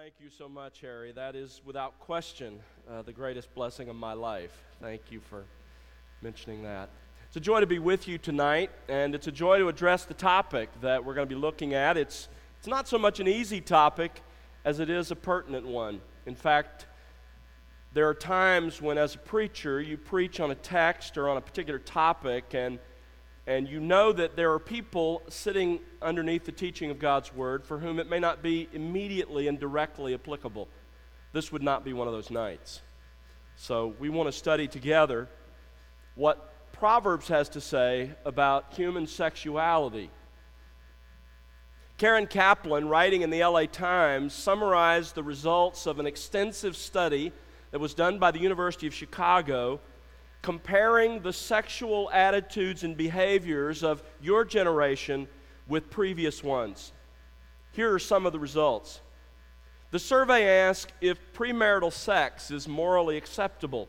thank you so much, Harry. That is, without question, uh, the greatest blessing of my life. Thank you for mentioning that. It's a joy to be with you tonight, and it's a joy to address the topic that we're going to be looking at. It's, it's not so much an easy topic as it is a pertinent one. In fact, there are times when, as a preacher, you preach on a text or on a particular topic, and and you know that there are people sitting underneath the teaching of God's Word for whom it may not be immediately and directly applicable. This would not be one of those nights. So we want to study together what Proverbs has to say about human sexuality. Karen Kaplan, writing in the LA Times, summarized the results of an extensive study that was done by the University of Chicago comparing the sexual attitudes and behaviors of your generation with previous ones. Here are some of the results. The survey asked if premarital sex is morally acceptable.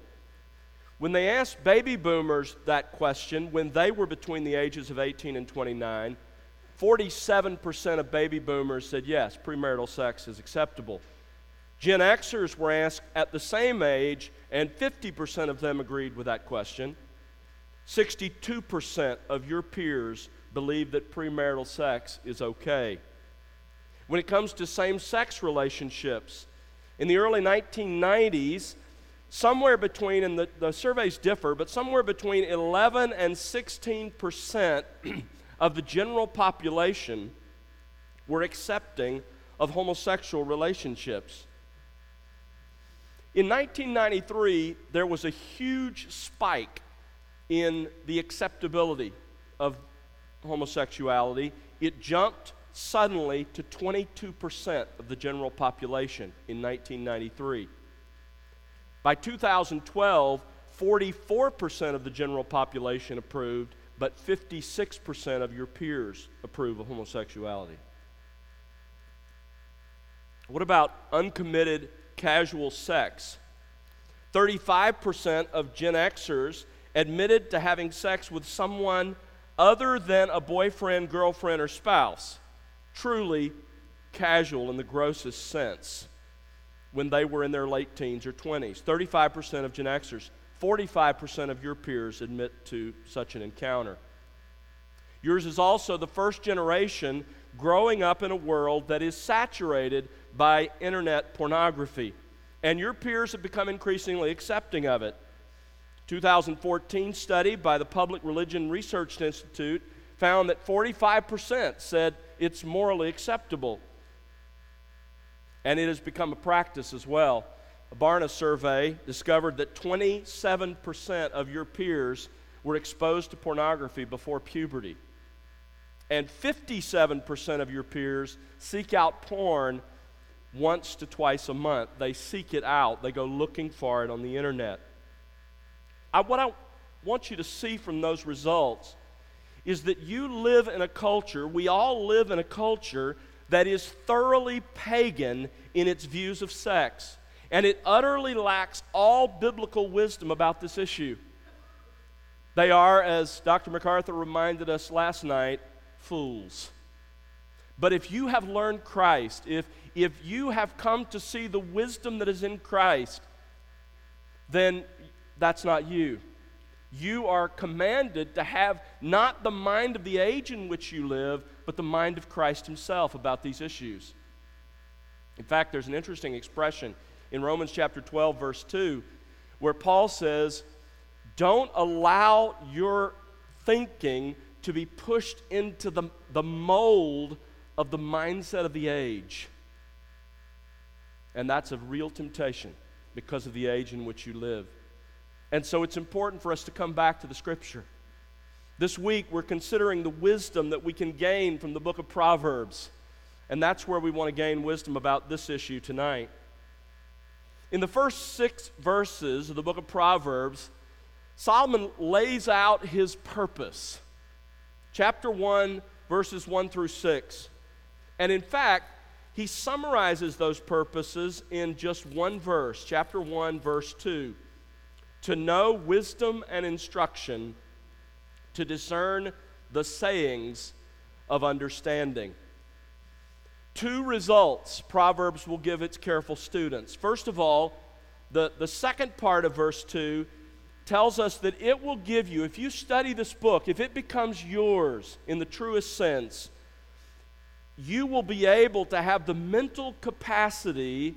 When they asked baby boomers that question when they were between the ages of 18 and 29, 47% of baby boomers said yes, premarital sex is acceptable. Gen Xers were asked at the same age, and 50% of them agreed with that question. 62% of your peers believe that premarital sex is okay. When it comes to same sex relationships, in the early 1990s, somewhere between, and the, the surveys differ, but somewhere between 11 and 16% of the general population were accepting of homosexual relationships. In 1993, there was a huge spike in the acceptability of homosexuality. It jumped suddenly to 22% of the general population in 1993. By 2012, 44% of the general population approved, but 56% of your peers approve of homosexuality. What about uncommitted casual sex. 35% of Gen Xers admitted to having sex with someone other than a boyfriend, girlfriend, or spouse. Truly casual in the grossest sense when they were in their late teens or 20s. 35% of Gen Xers, 45% of your peers admit to such an encounter. Yours is also the first generation growing up in a world that is saturated by internet pornography. And your peers have become increasingly accepting of it. 2014 study by the Public Religion Research Institute found that 45% said it's morally acceptable. And it has become a practice as well. A Barna survey discovered that 27% of your peers were exposed to pornography before puberty. And 57% of your peers seek out porn once to twice a month. They seek it out, they go looking for it on the internet. I, what I want you to see from those results is that you live in a culture, we all live in a culture that is thoroughly pagan in its views of sex. And it utterly lacks all biblical wisdom about this issue. They are, as Dr. MacArthur reminded us last night, fools. But if you have learned Christ, if, if you have come to see the wisdom that is in Christ, then that's not you. You are commanded to have not the mind of the age in which you live, but the mind of Christ Himself about these issues. In fact, there's an interesting expression in Romans chapter 12, verse 2, where Paul says, Don't allow your thinking to be pushed into the, the mold of the mindset of the age. And that's a real temptation because of the age in which you live. And so it's important for us to come back to the scripture. This week, we're considering the wisdom that we can gain from the book of Proverbs. And that's where we want to gain wisdom about this issue tonight. In the first six verses of the book of Proverbs, Solomon lays out his purpose. Chapter 1, verses 1 through 6. And in fact, he summarizes those purposes in just one verse, chapter 1, verse 2. To know wisdom and instruction, to discern the sayings of understanding. two results Proverbs will give its careful students. First of all, the, the second part of verse 2 tells us that it will give you, if you study this book, if it becomes yours in the truest sense, you will be able to have the mental capacity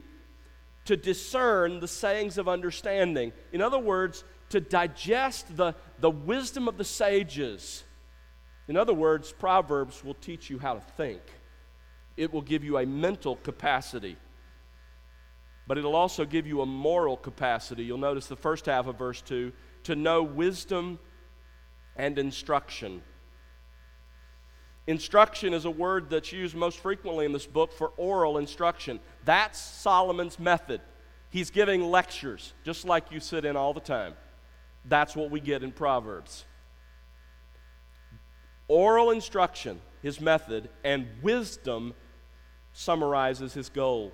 to discern the sayings of understanding. In other words, to digest the, the wisdom of the sages. In other words, Proverbs will teach you how to think, it will give you a mental capacity. But it'll also give you a moral capacity. You'll notice the first half of verse 2 to know wisdom and instruction. Instruction is a word that's used most frequently in this book for oral instruction. That's Solomon's method. He's giving lectures, just like you sit in all the time. That's what we get in Proverbs. Oral instruction, his method, and wisdom summarizes his goal.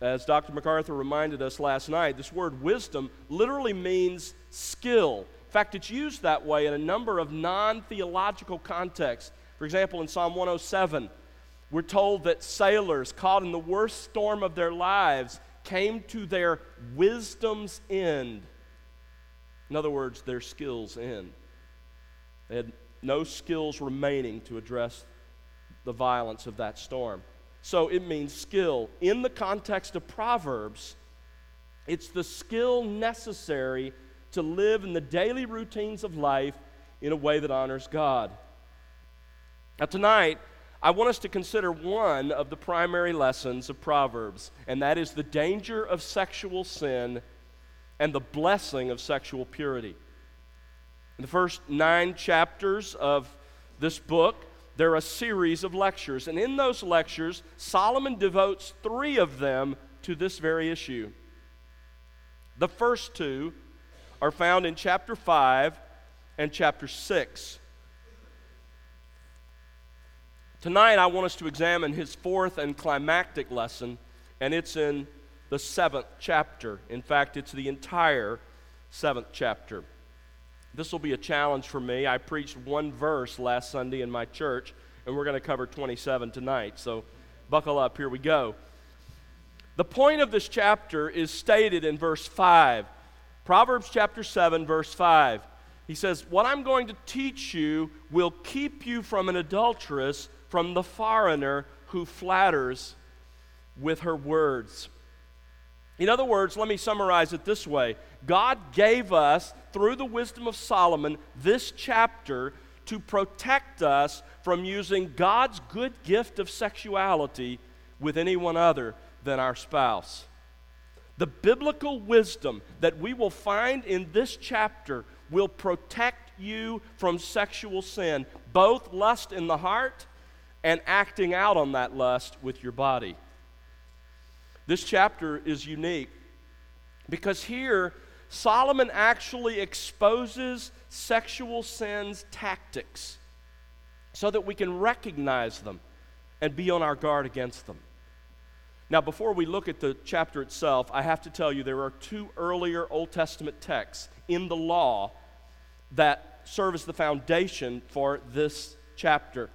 As Dr. MacArthur reminded us last night, this word wisdom literally means skill. In fact, it's used that way in a number of non theological contexts. For example, in Psalm 107, we're told that sailors caught in the worst storm of their lives came to their wisdom's end. In other words, their skills end. They had no skills remaining to address the violence of that storm. So it means skill. In the context of Proverbs, it's the skill necessary to live in the daily routines of life in a way that honors God. Now, tonight, I want us to consider one of the primary lessons of Proverbs, and that is the danger of sexual sin and the blessing of sexual purity. In the first nine chapters of this book, there are a series of lectures, and in those lectures, Solomon devotes three of them to this very issue. The first two are found in chapter 5 and chapter 6. Tonight, I want us to examine his fourth and climactic lesson, and it's in the seventh chapter. In fact, it's the entire seventh chapter. This will be a challenge for me. I preached one verse last Sunday in my church, and we're going to cover 27 tonight. So buckle up, here we go. The point of this chapter is stated in verse 5. Proverbs chapter 7, verse 5. He says, What I'm going to teach you will keep you from an adulteress from the foreigner who flatters with her words. In other words, let me summarize it this way God gave us, through the wisdom of Solomon, this chapter to protect us from using God's good gift of sexuality with anyone other than our spouse. The biblical wisdom that we will find in this chapter will protect you from sexual sin, both lust in the heart and acting out on that lust with your body. This chapter is unique because here Solomon actually exposes sexual sin's tactics so that we can recognize them and be on our guard against them. Now, before we look at the chapter itself, I have to tell you there are two earlier Old Testament texts in the law that serve as the foundation for this chapter.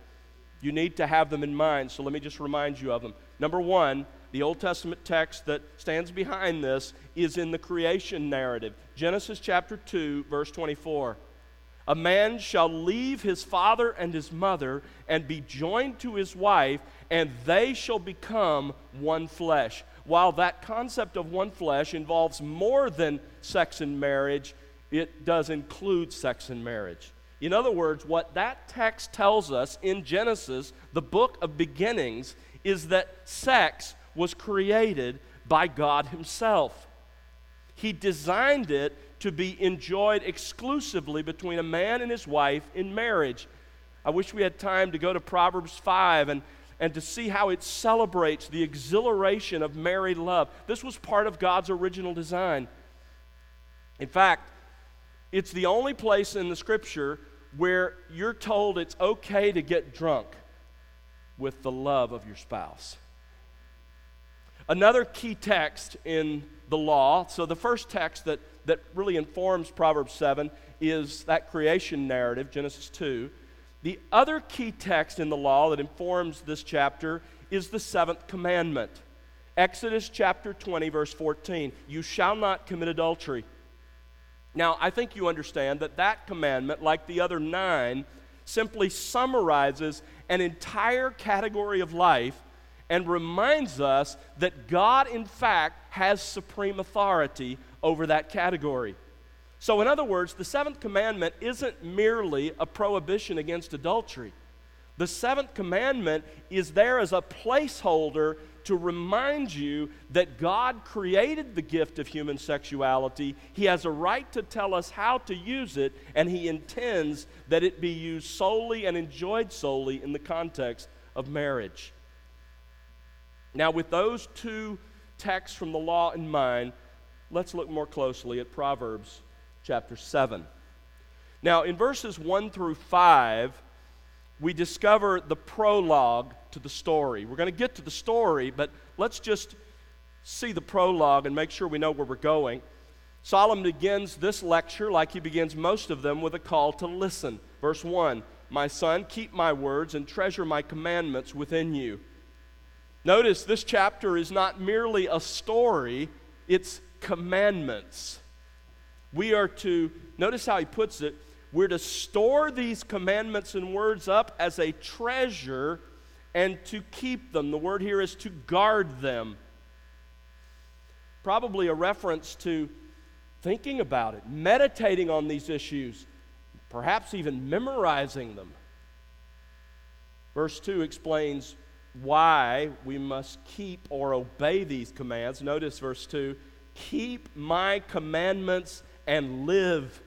You need to have them in mind, so let me just remind you of them. Number one, the Old Testament text that stands behind this is in the creation narrative Genesis chapter 2, verse 24. A man shall leave his father and his mother and be joined to his wife, and they shall become one flesh. While that concept of one flesh involves more than sex and marriage, it does include sex and marriage. In other words, what that text tells us in Genesis, the book of beginnings, is that sex was created by God Himself. He designed it to be enjoyed exclusively between a man and his wife in marriage. I wish we had time to go to Proverbs 5 and, and to see how it celebrates the exhilaration of married love. This was part of God's original design. In fact, it's the only place in the scripture where you're told it's okay to get drunk with the love of your spouse. Another key text in the law, so the first text that, that really informs Proverbs 7 is that creation narrative, Genesis 2. The other key text in the law that informs this chapter is the seventh commandment. Exodus chapter 20, verse 14 You shall not commit adultery. Now, I think you understand that that commandment, like the other nine, simply summarizes an entire category of life and reminds us that God, in fact, has supreme authority over that category. So, in other words, the seventh commandment isn't merely a prohibition against adultery. The seventh commandment is there as a placeholder to remind you that God created the gift of human sexuality. He has a right to tell us how to use it, and He intends that it be used solely and enjoyed solely in the context of marriage. Now, with those two texts from the law in mind, let's look more closely at Proverbs chapter 7. Now, in verses 1 through 5, we discover the prologue to the story. We're going to get to the story, but let's just see the prologue and make sure we know where we're going. Solomon begins this lecture, like he begins most of them, with a call to listen. Verse 1 My son, keep my words and treasure my commandments within you. Notice this chapter is not merely a story, it's commandments. We are to, notice how he puts it, we're to store these commandments and words up as a treasure and to keep them. The word here is to guard them. Probably a reference to thinking about it, meditating on these issues, perhaps even memorizing them. Verse 2 explains why we must keep or obey these commands. Notice verse 2 keep my commandments and live.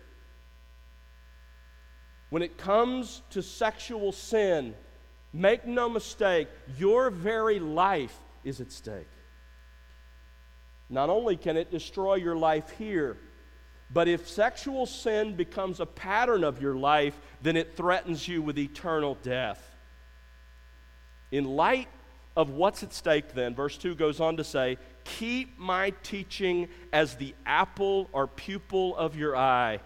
When it comes to sexual sin, make no mistake, your very life is at stake. Not only can it destroy your life here, but if sexual sin becomes a pattern of your life, then it threatens you with eternal death. In light of what's at stake, then, verse 2 goes on to say, Keep my teaching as the apple or pupil of your eye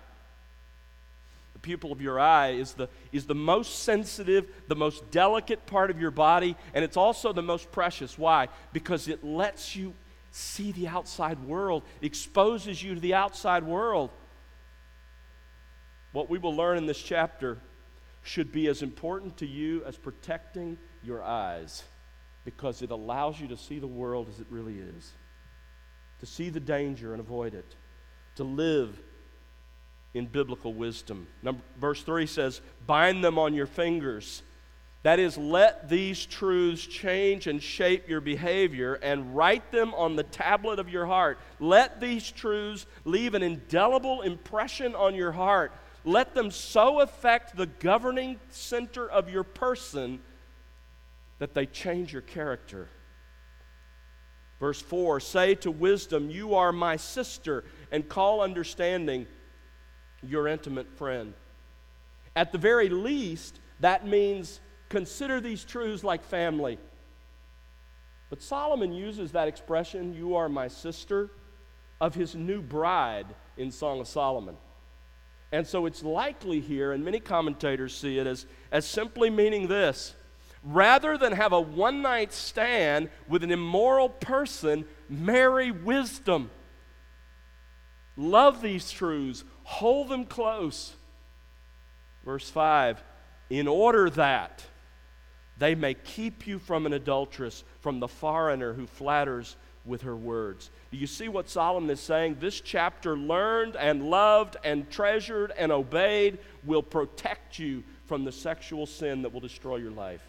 pupil of your eye is the, is the most sensitive, the most delicate part of your body, and it's also the most precious. Why? Because it lets you see the outside world, exposes you to the outside world. What we will learn in this chapter should be as important to you as protecting your eyes because it allows you to see the world as it really is, to see the danger and avoid it, to live in biblical wisdom. Number, verse 3 says, Bind them on your fingers. That is, let these truths change and shape your behavior and write them on the tablet of your heart. Let these truths leave an indelible impression on your heart. Let them so affect the governing center of your person that they change your character. Verse 4 Say to wisdom, You are my sister, and call understanding your intimate friend. At the very least, that means consider these truths like family. But Solomon uses that expression, you are my sister, of his new bride in Song of Solomon. And so it's likely here, and many commentators see it as, as simply meaning this rather than have a one night stand with an immoral person, marry wisdom. Love these truths, hold them close. Verse 5 In order that they may keep you from an adulteress, from the foreigner who flatters with her words. Do you see what Solomon is saying? This chapter, learned and loved and treasured and obeyed, will protect you from the sexual sin that will destroy your life.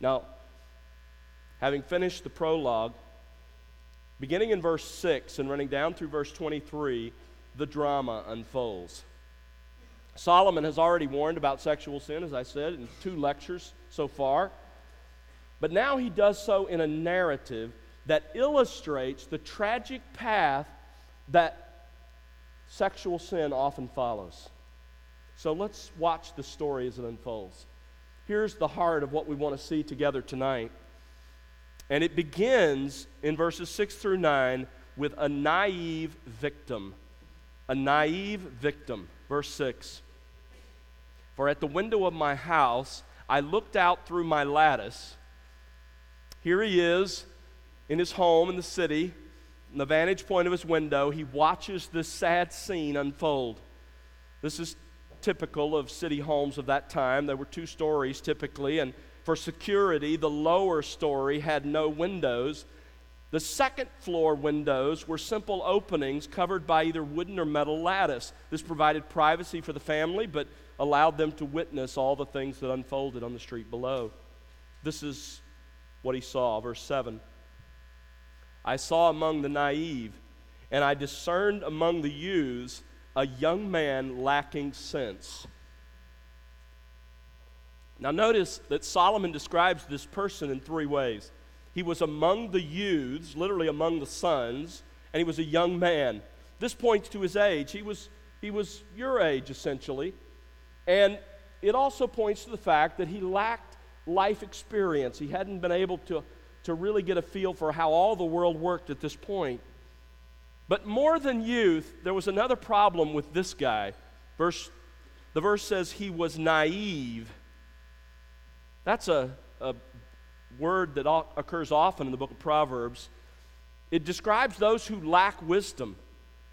Now, having finished the prologue, Beginning in verse 6 and running down through verse 23, the drama unfolds. Solomon has already warned about sexual sin, as I said, in two lectures so far. But now he does so in a narrative that illustrates the tragic path that sexual sin often follows. So let's watch the story as it unfolds. Here's the heart of what we want to see together tonight. And it begins in verses 6 through 9 with a naive victim. A naive victim. Verse 6 For at the window of my house I looked out through my lattice, Here he is in his home in the city, in the vantage point of his window. He watches this sad scene unfold. This is typical of city homes of that time. There were two stories typically, and for security, the lower story had no windows. The second floor windows were simple openings covered by either wooden or metal lattice. This provided privacy for the family, but allowed them to witness all the things that unfolded on the street below. This is what he saw, verse 7. I saw among the naive, and I discerned among the youths a young man lacking sense. Now, notice that Solomon describes this person in three ways. He was among the youths, literally among the sons, and he was a young man. This points to his age. He was, he was your age, essentially. And it also points to the fact that he lacked life experience. He hadn't been able to, to really get a feel for how all the world worked at this point. But more than youth, there was another problem with this guy. Verse, the verse says he was naive. That's a, a word that occurs often in the book of Proverbs. It describes those who lack wisdom,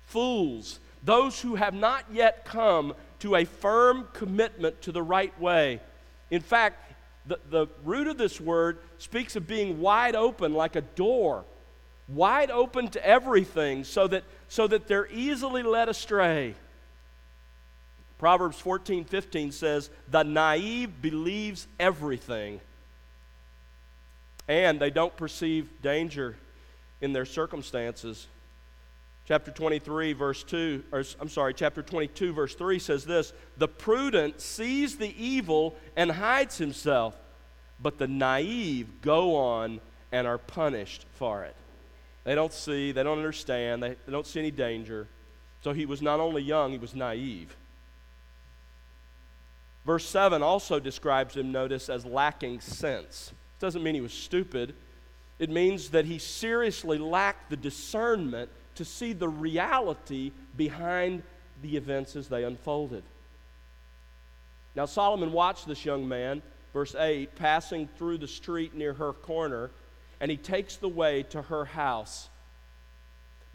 fools, those who have not yet come to a firm commitment to the right way. In fact, the, the root of this word speaks of being wide open like a door wide open to everything so that, so that they're easily led astray. Proverbs 14 15 says, The naive believes everything, and they don't perceive danger in their circumstances. Chapter 23, verse 2, or I'm sorry, chapter 22, verse 3 says this The prudent sees the evil and hides himself, but the naive go on and are punished for it. They don't see, they don't understand, they, they don't see any danger. So he was not only young, he was naive. Verse 7 also describes him, notice, as lacking sense. Doesn't mean he was stupid, it means that he seriously lacked the discernment to see the reality behind the events as they unfolded. Now, Solomon watched this young man, verse 8, passing through the street near her corner and he takes the way to her house.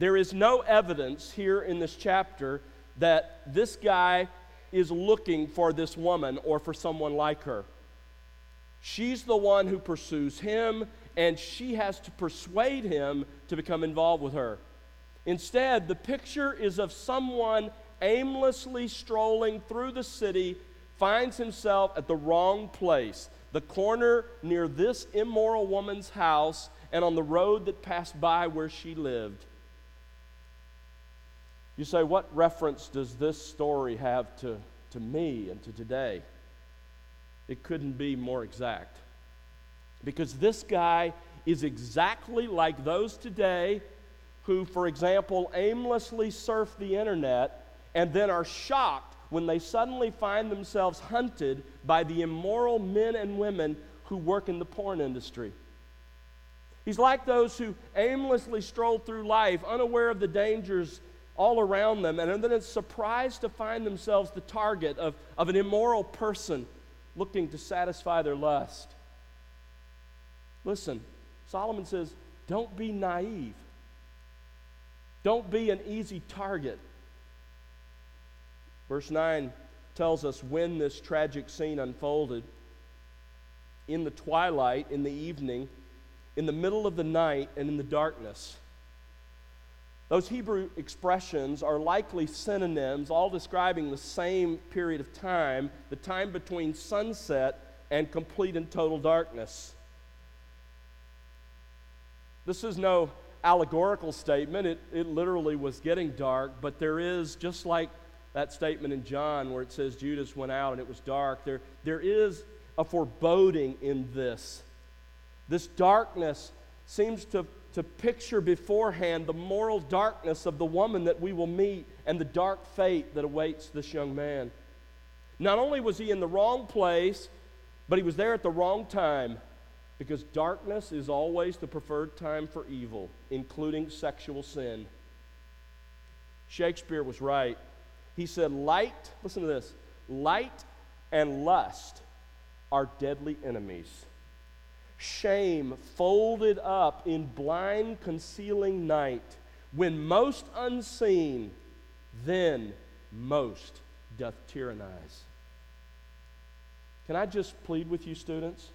There is no evidence here in this chapter that this guy is looking for this woman or for someone like her. She's the one who pursues him, and she has to persuade him to become involved with her. Instead, the picture is of someone aimlessly strolling through the city, finds himself at the wrong place the corner near this immoral woman's house and on the road that passed by where she lived. You say, what reference does this story have to, to me and to today? It couldn't be more exact. Because this guy is exactly like those today who, for example, aimlessly surf the internet and then are shocked when they suddenly find themselves hunted by the immoral men and women who work in the porn industry. He's like those who aimlessly stroll through life, unaware of the dangers all around them, and then it's surprised to find themselves the target of, of an immoral person looking to satisfy their lust. Listen, Solomon says, don't be naive. Don't be an easy target. Verse 9 tells us when this tragic scene unfolded. In the twilight, in the evening, in the middle of the night, and in the darkness. Those Hebrew expressions are likely synonyms, all describing the same period of time, the time between sunset and complete and total darkness. This is no allegorical statement. It, it literally was getting dark, but there is, just like that statement in John where it says Judas went out and it was dark, there, there is a foreboding in this. This darkness seems to, to picture beforehand the moral darkness of the woman that we will meet and the dark fate that awaits this young man. Not only was he in the wrong place, but he was there at the wrong time because darkness is always the preferred time for evil, including sexual sin. Shakespeare was right he said, Light, listen to this, light and lust are deadly enemies. Shame folded up in blind, concealing night, when most unseen, then most doth tyrannize. Can I just plead with you, students,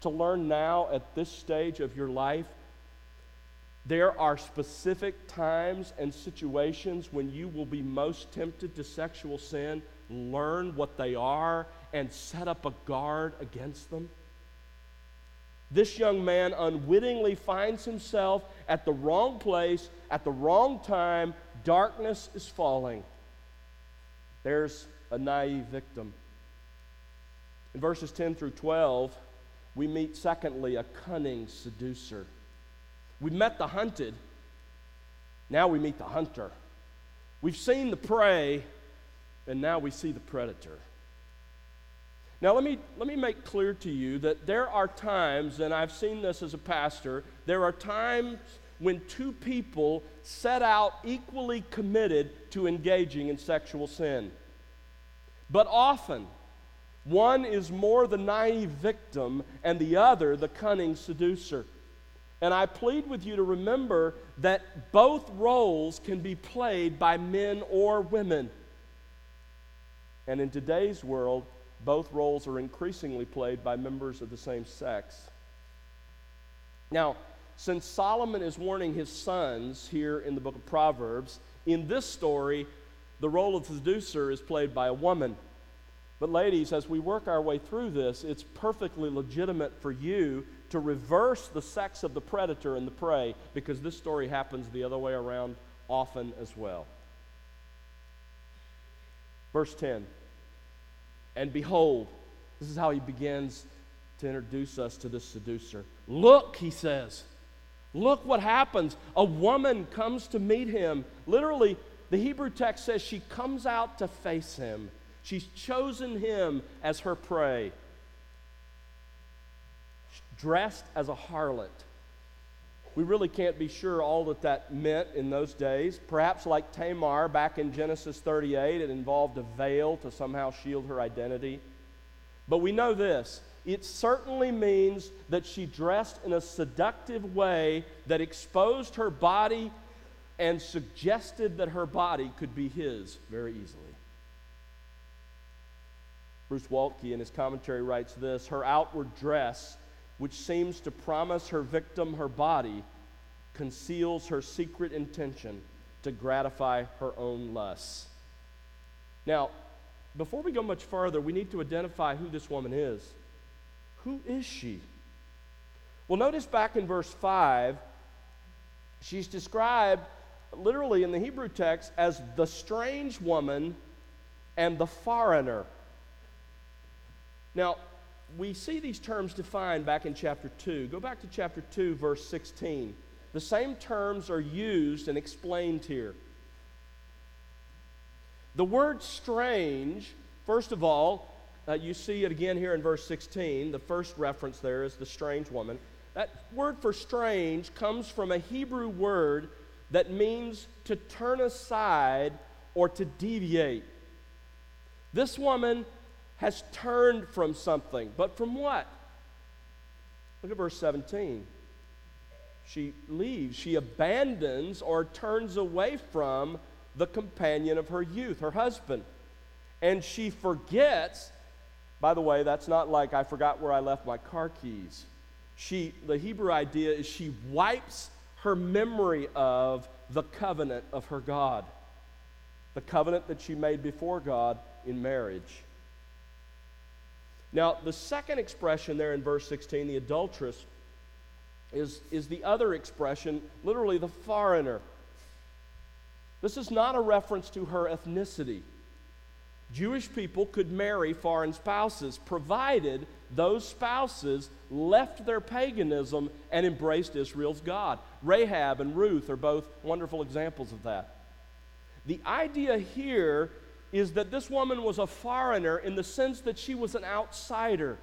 to learn now at this stage of your life? There are specific times and situations when you will be most tempted to sexual sin. Learn what they are and set up a guard against them. This young man unwittingly finds himself at the wrong place at the wrong time. Darkness is falling. There's a naive victim. In verses 10 through 12, we meet, secondly, a cunning seducer. We've met the hunted, now we meet the hunter. We've seen the prey, and now we see the predator. Now, let me, let me make clear to you that there are times, and I've seen this as a pastor, there are times when two people set out equally committed to engaging in sexual sin. But often, one is more the naive victim, and the other the cunning seducer. And I plead with you to remember that both roles can be played by men or women. And in today's world, both roles are increasingly played by members of the same sex. Now, since Solomon is warning his sons here in the book of Proverbs, in this story, the role of seducer is played by a woman. But, ladies, as we work our way through this, it's perfectly legitimate for you to reverse the sex of the predator and the prey because this story happens the other way around often as well. Verse 10 and behold, this is how he begins to introduce us to this seducer. Look, he says. Look what happens. A woman comes to meet him. Literally, the Hebrew text says she comes out to face him. She's chosen him as her prey. Dressed as a harlot. We really can't be sure all that that meant in those days. Perhaps, like Tamar back in Genesis 38, it involved a veil to somehow shield her identity. But we know this it certainly means that she dressed in a seductive way that exposed her body and suggested that her body could be his very easily. Bruce Waltke in his commentary writes this Her outward dress which seems to promise her victim her body, conceals her secret intention to gratify her own lusts. Now, before we go much further, we need to identify who this woman is. Who is she? Well, notice back in verse 5, she's described literally in the Hebrew text as the strange woman and the foreigner. Now, we see these terms defined back in chapter 2. Go back to chapter 2, verse 16. The same terms are used and explained here. The word strange, first of all, uh, you see it again here in verse 16. The first reference there is the strange woman. That word for strange comes from a Hebrew word that means to turn aside or to deviate. This woman has turned from something. But from what? Look at verse 17. She leaves, she abandons or turns away from the companion of her youth, her husband. And she forgets, by the way, that's not like I forgot where I left my car keys. She, the Hebrew idea is she wipes her memory of the covenant of her God, the covenant that she made before God in marriage. Now, the second expression there in verse 16, the adulteress, is, is the other expression, literally the foreigner. This is not a reference to her ethnicity. Jewish people could marry foreign spouses, provided those spouses left their paganism and embraced Israel's God. Rahab and Ruth are both wonderful examples of that. The idea here is that this woman was a foreigner in the sense that she was an outsider.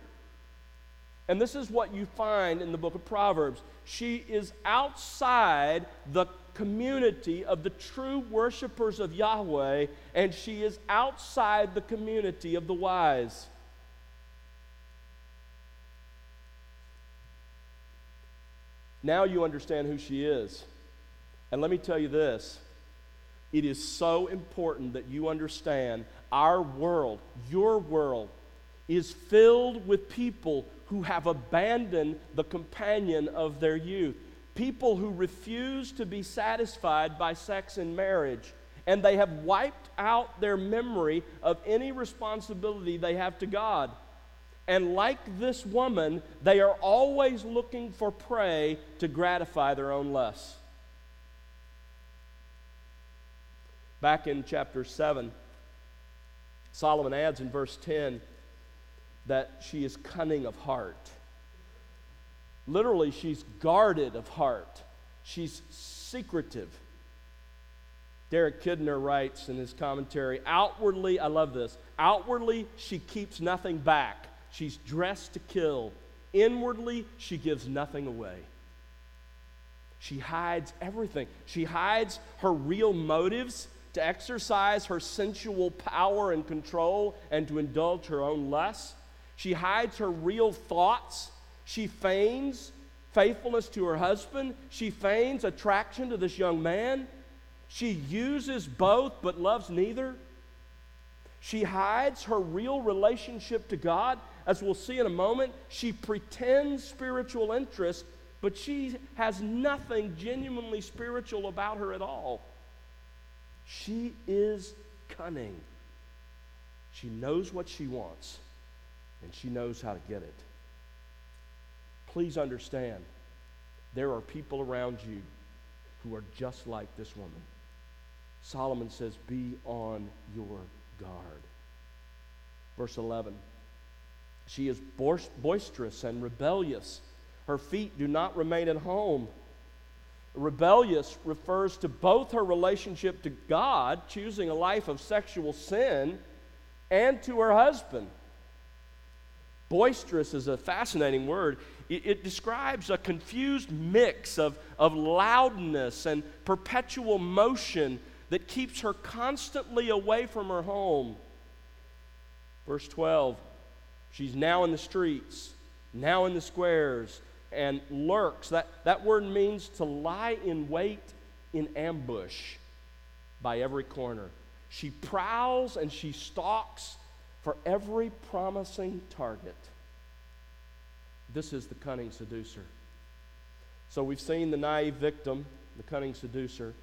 And this is what you find in the book of Proverbs. She is outside the community of the true worshipers of Yahweh, and she is outside the community of the wise. Now you understand who she is. And let me tell you this it is so important that you understand our world, your world, is filled with people who have abandoned the companion of their youth. People who refuse to be satisfied by sex and marriage. And they have wiped out their memory of any responsibility they have to God. And like this woman, they are always looking for prey to gratify their own lusts. Back in chapter 7, Solomon adds in verse 10 that she is cunning of heart. Literally, she's guarded of heart, she's secretive. Derek Kidner writes in his commentary outwardly, I love this, outwardly, she keeps nothing back. She's dressed to kill. Inwardly, she gives nothing away. She hides everything. She hides her real motives to exercise her sensual power and control and to indulge her own lusts. She hides her real thoughts. She feigns faithfulness to her husband. She feigns attraction to this young man. She uses both but loves neither. She hides her real relationship to God. As we'll see in a moment, she pretends spiritual interest, but she has nothing genuinely spiritual about her at all. She is cunning. She knows what she wants, and she knows how to get it. Please understand, there are people around you who are just like this woman. Solomon says, Be on your guard. Verse 11 She is boisterous and rebellious. Her feet do not remain at home. Rebellious refers to both her relationship to God, choosing a life of sexual sin, and to her husband. Boisterous is a fascinating word. It, it, describes a confused mix of, of loudness and perpetual motion that keeps her constantly away from her home. Verse 12 She's now in the streets, now in the squares, and lurks. That, that word means to lie in wait in ambush by every corner. She prowls and she stalks for every promising target. This is the cunning seducer. So we've seen the naive victim, the cunning seducer.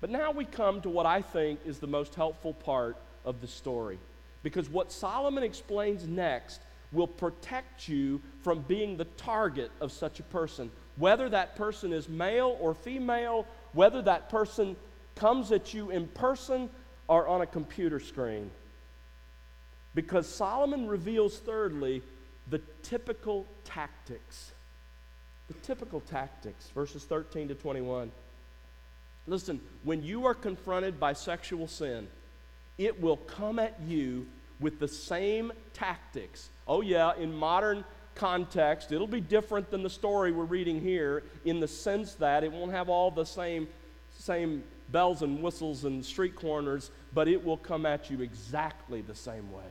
But now we come to what I think is the most helpful part of the story. Because what Solomon explains next will protect you from being the target of such a person. Whether that person is male or female, whether that person comes at you in person or on a computer screen. Because Solomon reveals, thirdly, the typical tactics. The typical tactics, verses 13 to 21. Listen, when you are confronted by sexual sin, it will come at you with the same tactics. Oh, yeah, in modern context, it'll be different than the story we're reading here in the sense that it won't have all the same, same bells and whistles and street corners, but it will come at you exactly the same way.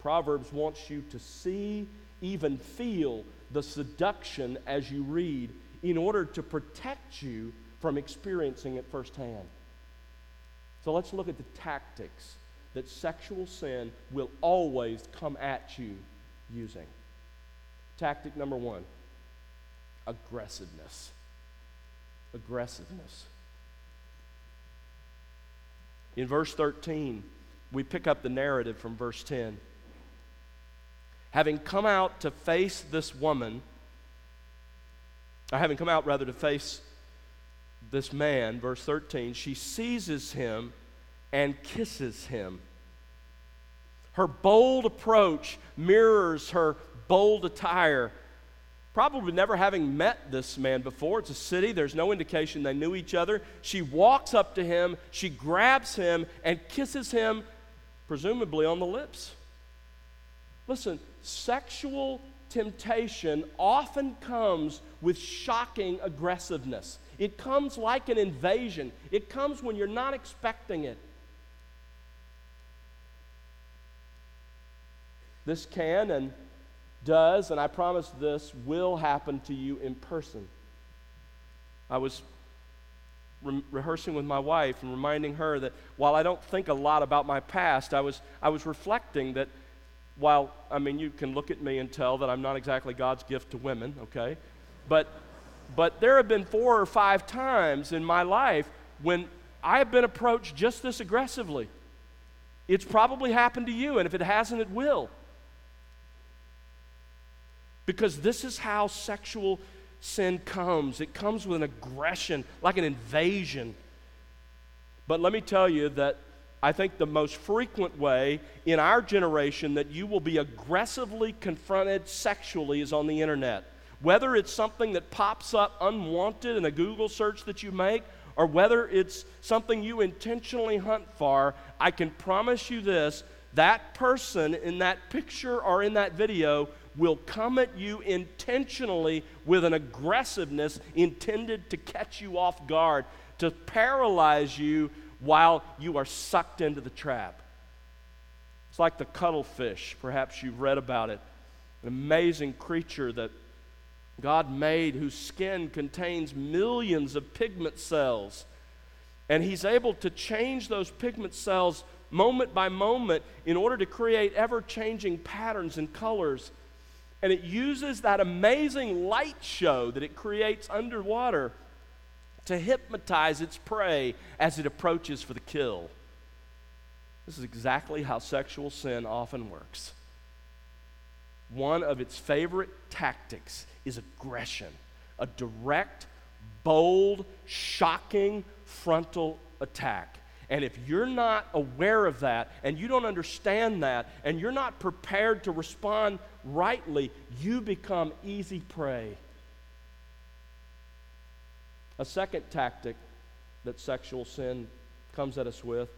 Proverbs wants you to see, even feel the seduction as you read in order to protect you from experiencing it firsthand. So let's look at the tactics that sexual sin will always come at you using. Tactic number one aggressiveness. Aggressiveness. In verse 13, we pick up the narrative from verse 10. Having come out to face this woman, or having come out rather to face this man, verse 13, she seizes him and kisses him. Her bold approach mirrors her bold attire. Probably never having met this man before. It's a city, there's no indication they knew each other. She walks up to him, she grabs him, and kisses him, presumably on the lips. Listen, sexual temptation often comes with shocking aggressiveness. It comes like an invasion, it comes when you're not expecting it. This can and does, and I promise this will happen to you in person. I was re- rehearsing with my wife and reminding her that while I don't think a lot about my past, I was, I was reflecting that while, I mean, you can look at me and tell that I'm not exactly God's gift to women, okay? But, but there have been four or five times in my life when I have been approached just this aggressively. It's probably happened to you, and if it hasn't, it will. Because this is how sexual sin comes it comes with an aggression, like an invasion. But let me tell you that I think the most frequent way in our generation that you will be aggressively confronted sexually is on the internet. Whether it's something that pops up unwanted in a Google search that you make, or whether it's something you intentionally hunt for, I can promise you this that person in that picture or in that video will come at you intentionally with an aggressiveness intended to catch you off guard, to paralyze you while you are sucked into the trap. It's like the cuttlefish. Perhaps you've read about it. An amazing creature that God made whose skin contains millions of pigment cells. And He's able to change those pigment cells moment by moment in order to create ever changing patterns and colors. And it uses that amazing light show that it creates underwater to hypnotize its prey as it approaches for the kill. This is exactly how sexual sin often works. One of its favorite tactics is aggression, a direct, bold, shocking frontal attack. And if you're not aware of that and you don't understand that and you're not prepared to respond rightly, you become easy prey. A second tactic that sexual sin comes at us with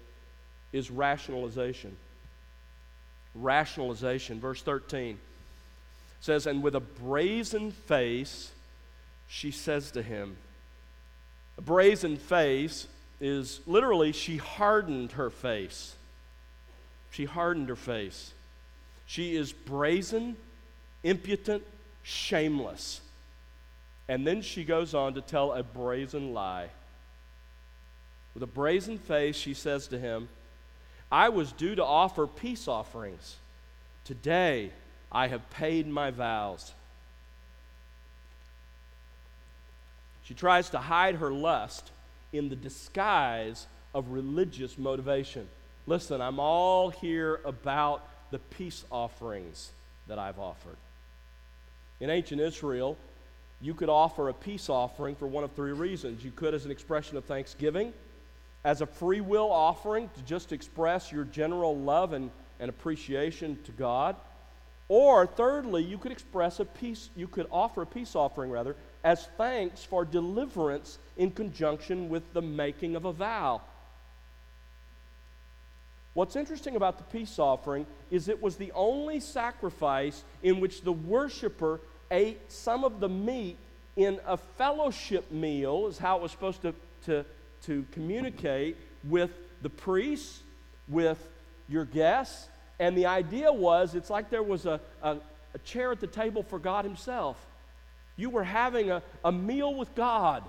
is rationalization. Rationalization. Verse 13 says, And with a brazen face, she says to him, A brazen face is literally, she hardened her face. She hardened her face. She is brazen, impudent, shameless. And then she goes on to tell a brazen lie. With a brazen face, she says to him, I was due to offer peace offerings. Today I have paid my vows. She tries to hide her lust in the disguise of religious motivation. Listen, I'm all here about the peace offerings that I've offered. In ancient Israel, you could offer a peace offering for one of three reasons. You could as an expression of thanksgiving, as a free will offering to just express your general love and, and appreciation to God. Or thirdly, you could express a peace, you could offer a peace offering rather, as thanks for deliverance in conjunction with the making of a vow. What's interesting about the peace offering is it was the only sacrifice in which the worshiper ate some of the meat in a fellowship meal, is how it was supposed to, to, to communicate with the priests, with your guests. And the idea was it's like there was a, a, a chair at the table for God Himself. You were having a, a meal with God,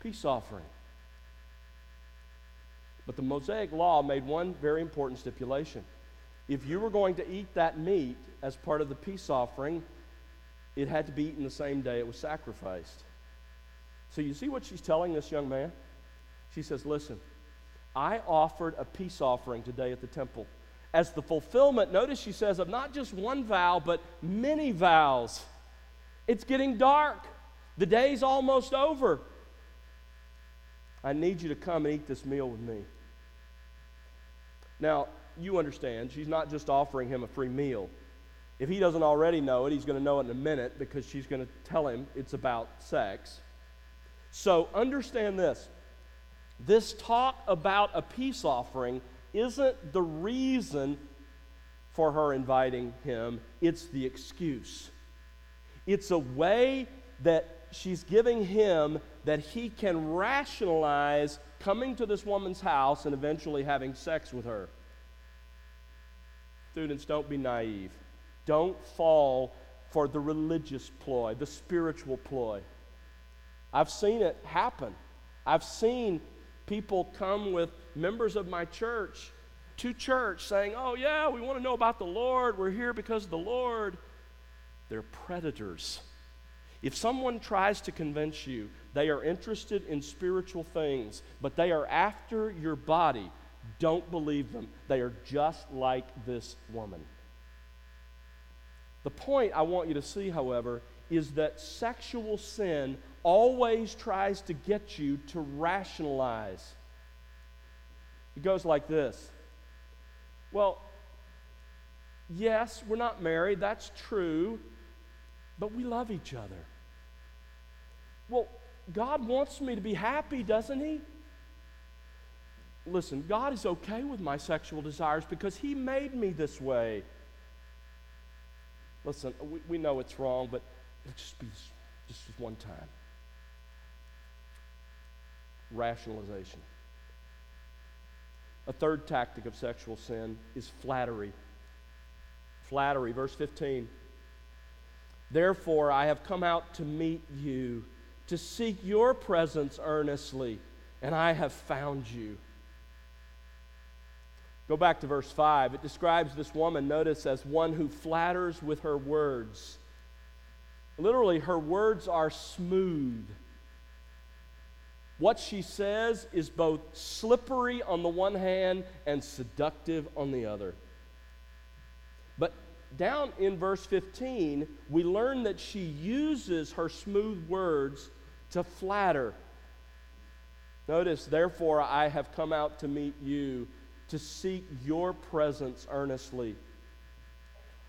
peace offering. But the Mosaic law made one very important stipulation. If you were going to eat that meat as part of the peace offering, it had to be eaten the same day it was sacrificed. So you see what she's telling this young man? She says, Listen, I offered a peace offering today at the temple as the fulfillment, notice she says, of not just one vow, but many vows. It's getting dark. The day's almost over. I need you to come and eat this meal with me. Now, you understand, she's not just offering him a free meal. If he doesn't already know it, he's going to know it in a minute because she's going to tell him it's about sex. So understand this this talk about a peace offering isn't the reason for her inviting him, it's the excuse. It's a way that she's giving him that he can rationalize coming to this woman's house and eventually having sex with her. Students, don't be naive. Don't fall for the religious ploy, the spiritual ploy. I've seen it happen. I've seen people come with members of my church to church saying, Oh, yeah, we want to know about the Lord. We're here because of the Lord. They're predators. If someone tries to convince you they are interested in spiritual things, but they are after your body, don't believe them. They are just like this woman. The point I want you to see, however, is that sexual sin always tries to get you to rationalize. It goes like this Well, yes, we're not married, that's true, but we love each other. Well, God wants me to be happy, doesn't He? Listen, God is okay with my sexual desires because He made me this way. Listen, we, we know it's wrong, but it'll just be just one time. Rationalization. A third tactic of sexual sin is flattery. Flattery, verse 15. Therefore, I have come out to meet you, to seek your presence earnestly, and I have found you. Go back to verse 5. It describes this woman, notice, as one who flatters with her words. Literally, her words are smooth. What she says is both slippery on the one hand and seductive on the other. But down in verse 15, we learn that she uses her smooth words to flatter. Notice, therefore, I have come out to meet you to seek your presence earnestly.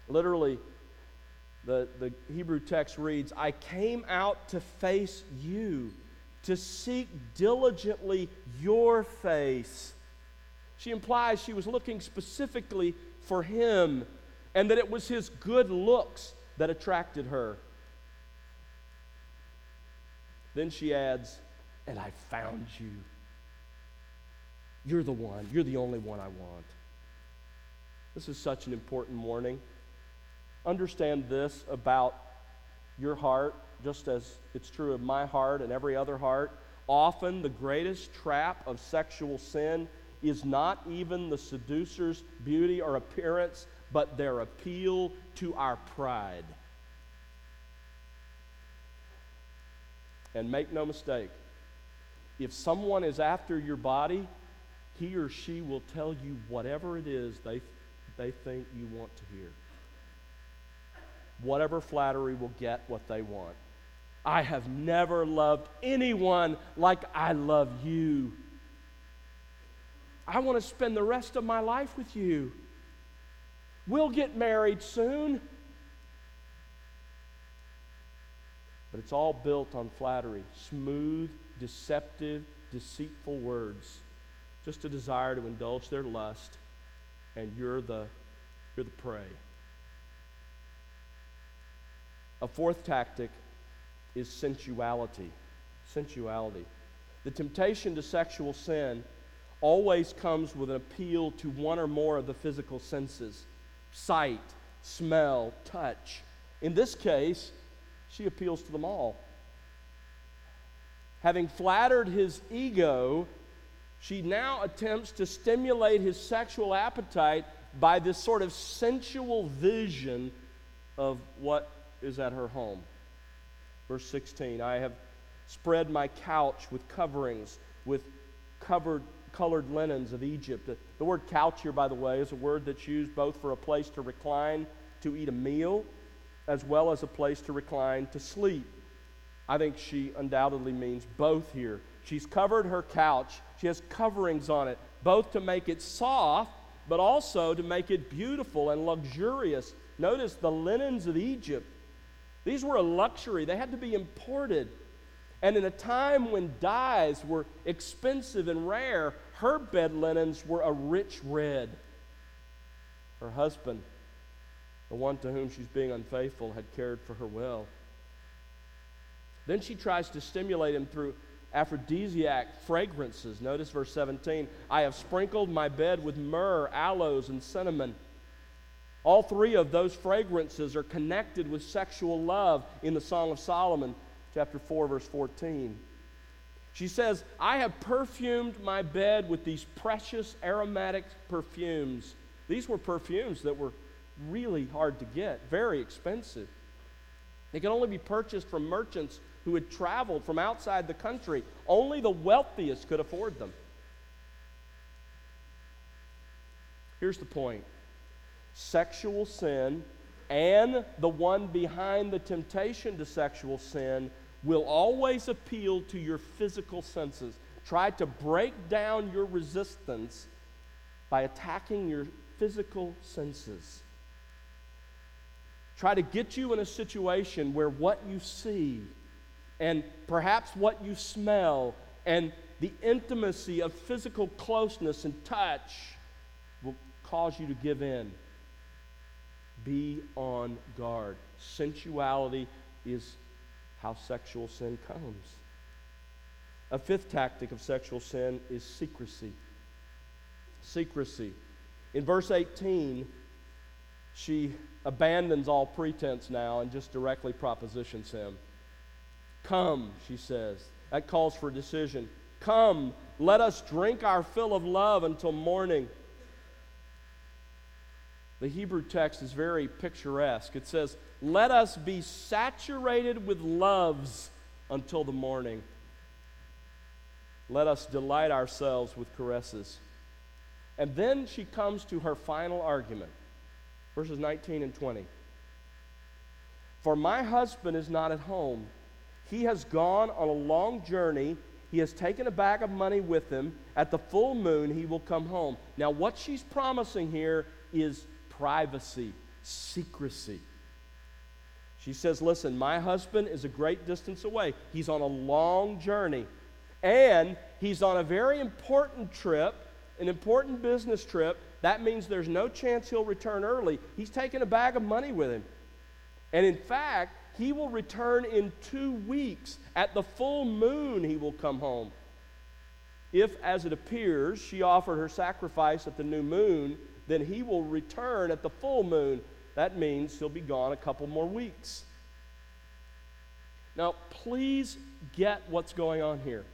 Literally, the, the Hebrew text reads, I came out to face you, to seek diligently your face. She implies she was looking specifically for him and that it was his good looks that attracted her. Then she adds, And I found you. You're the one. You're the only one I want. This is such an important warning. Understand this about your heart, just as it's true of my heart and every other heart. Often, the greatest trap of sexual sin is not even the seducer's beauty or appearance, but their appeal to our pride. And make no mistake, if someone is after your body, he or she will tell you whatever it is they, they think you want to hear. Whatever flattery will get what they want. I have never loved anyone like I love you. I want to spend the rest of my life with you. We'll get married soon. But it's all built on flattery smooth, deceptive, deceitful words just a desire to indulge their lust, and you're the, you're the prey. A fourth tactic is sensuality. Sensuality. The temptation to sexual sin always comes with an appeal to one or more of the physical senses sight, smell, touch. In this case, she appeals to them all. Having flattered his ego, she now attempts to stimulate his sexual appetite by this sort of sensual vision of what is at her home. Verse 16 I have spread my couch with coverings, with covered, colored linens of Egypt. The, word couch here, by the way, is a word that's used both for a place to recline to eat a meal, as well as a place to recline to sleep. I think she undoubtedly means both here. She's covered her couch, she has coverings on it, both to make it soft, but also to make it beautiful and luxurious. Notice the linens of Egypt. These were a luxury, they had to be imported. And in a time when dyes were expensive and rare, her bed linens were a rich red. Her husband, the one to whom she's being unfaithful, had cared for her well. Then she tries to stimulate him through aphrodisiac fragrances. Notice verse 17 I have sprinkled my bed with myrrh, aloes, and cinnamon. All three of those fragrances are connected with sexual love in the Song of Solomon, chapter 4, verse 14. She says, I have perfumed my bed with these precious aromatic perfumes. These were perfumes that were really hard to get, very expensive. They could only be purchased from merchants who had traveled from outside the country. Only the wealthiest could afford them. Here's the point sexual sin and the one behind the temptation to sexual sin will always appeal to your physical senses. Try to break down your resistance by attacking your physical senses. Try to get you in a situation where what you see and perhaps what you smell and the intimacy of physical closeness and touch will cause you to give in. Be on guard. Sensuality is how sexual sin comes. A fifth tactic of sexual sin is secrecy. Secrecy. In verse 18, she abandons all pretense now and just directly propositions him. Come, she says. That calls for decision. Come, let us drink our fill of love until morning. The Hebrew text is very picturesque. It says, Let us be saturated with loves until the morning. Let us delight ourselves with caresses. And then she comes to her final argument, verses 19 and 20. For my husband is not at home. He has gone on a long journey. He has taken a bag of money with him. At the full moon, he will come home. Now, what she's promising here is privacy, secrecy. She says, Listen, my husband is a great distance away. He's on a long journey. And he's on a very important trip, an important business trip. That means there's no chance he'll return early. He's taking a bag of money with him. And in fact, he will return in two weeks. At the full moon, he will come home. If, as it appears, she offered her sacrifice at the new moon, then he will return at the full moon. That means he'll be gone a couple more weeks. Now, please get what's going on here.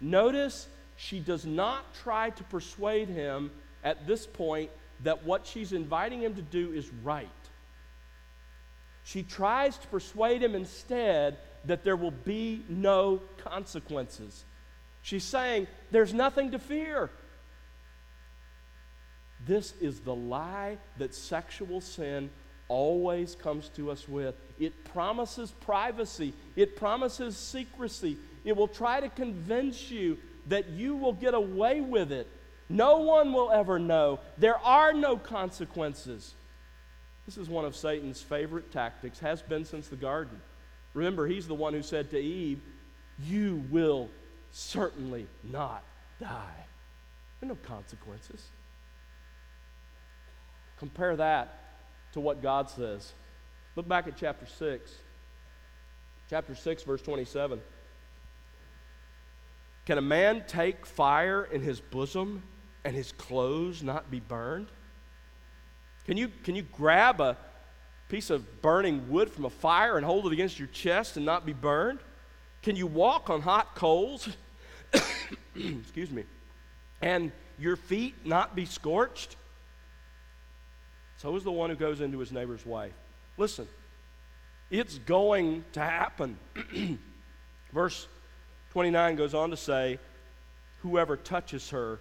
Notice she does not try to persuade him at this point that what she's inviting him to do is right. She tries to persuade him instead that there will be no consequences. She's saying, There's nothing to fear. This is the lie that sexual sin always comes to us with. It promises privacy, it promises secrecy. It will try to convince you that you will get away with it. No one will ever know. There are no consequences. This is one of Satan's favorite tactics, has been since the garden. Remember, he's the one who said to Eve, You will certainly not die. There are no consequences. Compare that to what God says. Look back at chapter 6. Chapter 6, verse 27. Can a man take fire in his bosom and his clothes not be burned? Can you, can you grab a piece of burning wood from a fire and hold it against your chest and not be burned? Can you walk on hot coals? Excuse me. And your feet not be scorched? So is the one who goes into his neighbor's wife. Listen, it's going to happen. Verse 29 goes on to say, Whoever touches her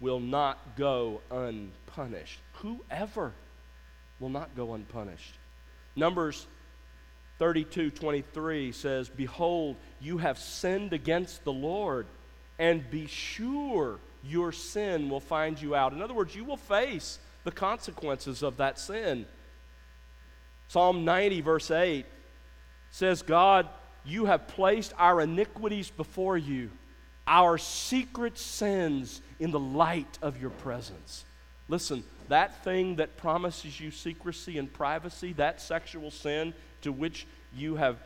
will not go unpunished. Whoever will not go unpunished. Numbers 32 23 says, Behold, you have sinned against the Lord, and be sure your sin will find you out. In other words, you will face the consequences of that sin. Psalm 90, verse 8 says, God, you have placed our iniquities before you, our secret sins in the light of your presence. Listen, that thing that promises you secrecy and privacy, that sexual sin to which you have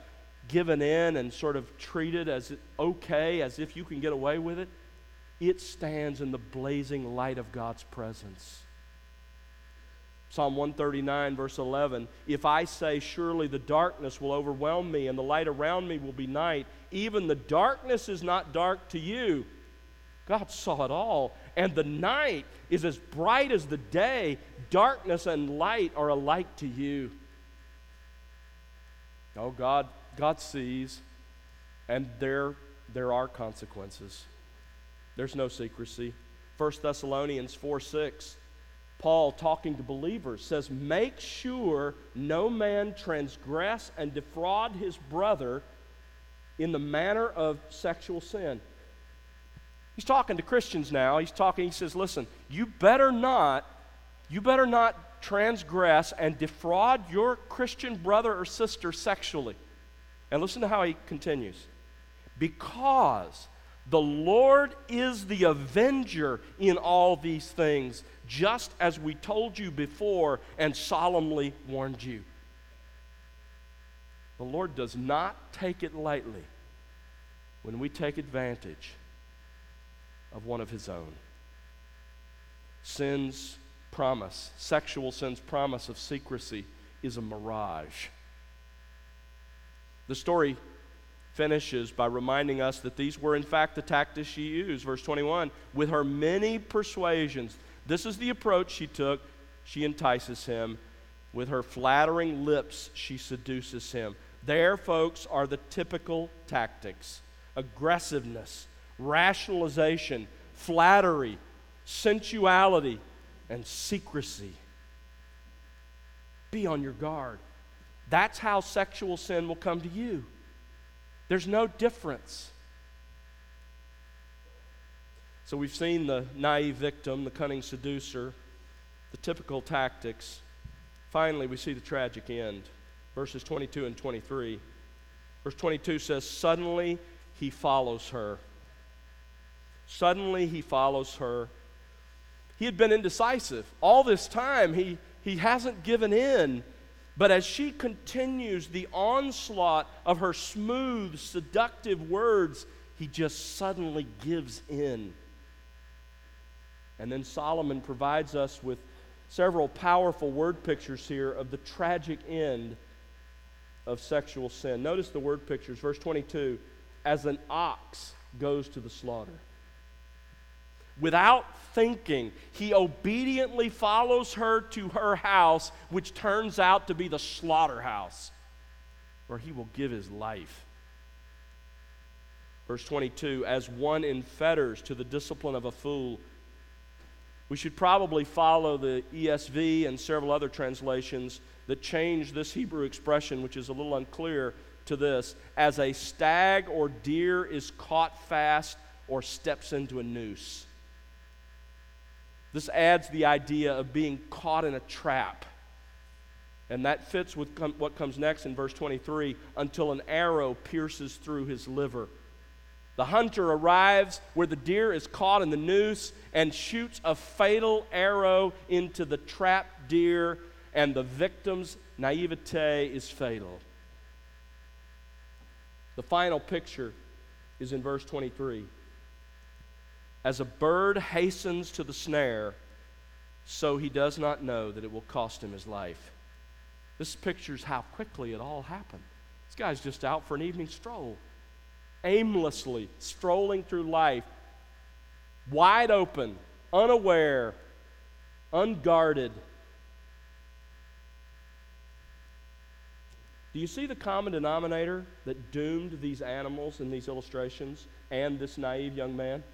given in and sort of treated as okay, as if you can get away with it, it stands in the blazing light of God's presence. Psalm 139, verse 11 If I say, Surely the darkness will overwhelm me, and the light around me will be night, even the darkness is not dark to you. God saw it all. And the night is as bright as the day. Darkness and light are alike to you. Oh, God, God sees, and there, there are consequences. There's no secrecy. 1 Thessalonians 4 6 Paul, talking to believers, says, Make sure no man transgress and defraud his brother in the manner of sexual sin. He's talking to Christians now. He's talking, he says, Listen, you better not, you better not transgress and defraud your Christian brother or sister sexually. And listen to how he continues. Because the Lord is the avenger in all these things just as we told you before and solemnly warned you. The Lord does not take it lightly when we take advantage of one of His own. Sin's promise, sexual sin's promise of secrecy, is a mirage. The story finishes by reminding us that these were, in fact, the tactics she used. Verse 21 with her many persuasions, this is the approach she took. She entices him. With her flattering lips, she seduces him. There, folks, are the typical tactics aggressiveness, rationalization, flattery, sensuality, and secrecy. Be on your guard. That's how sexual sin will come to you. There's no difference. So we've seen the naive victim, the cunning seducer, the typical tactics. Finally, we see the tragic end. Verses 22 and 23. Verse 22 says, Suddenly he follows her. Suddenly he follows her. He had been indecisive. All this time, he, he hasn't given in. But as she continues the onslaught of her smooth, seductive words, he just suddenly gives in. And then Solomon provides us with several powerful word pictures here of the tragic end of sexual sin. Notice the word pictures. Verse 22 as an ox goes to the slaughter. Without thinking, he obediently follows her to her house, which turns out to be the slaughterhouse, where he will give his life. Verse 22 As one in fetters to the discipline of a fool, we should probably follow the ESV and several other translations that change this Hebrew expression, which is a little unclear, to this as a stag or deer is caught fast or steps into a noose. This adds the idea of being caught in a trap. And that fits with com- what comes next in verse 23 until an arrow pierces through his liver. The hunter arrives where the deer is caught in the noose and shoots a fatal arrow into the trapped deer, and the victim's naivete is fatal. The final picture is in verse 23. As a bird hastens to the snare, so he does not know that it will cost him his life. This pictures how quickly it all happened. This guy's just out for an evening stroll aimlessly strolling through life, wide open, unaware, unguarded. Do you see the common denominator that doomed these animals in these illustrations and this naive young man?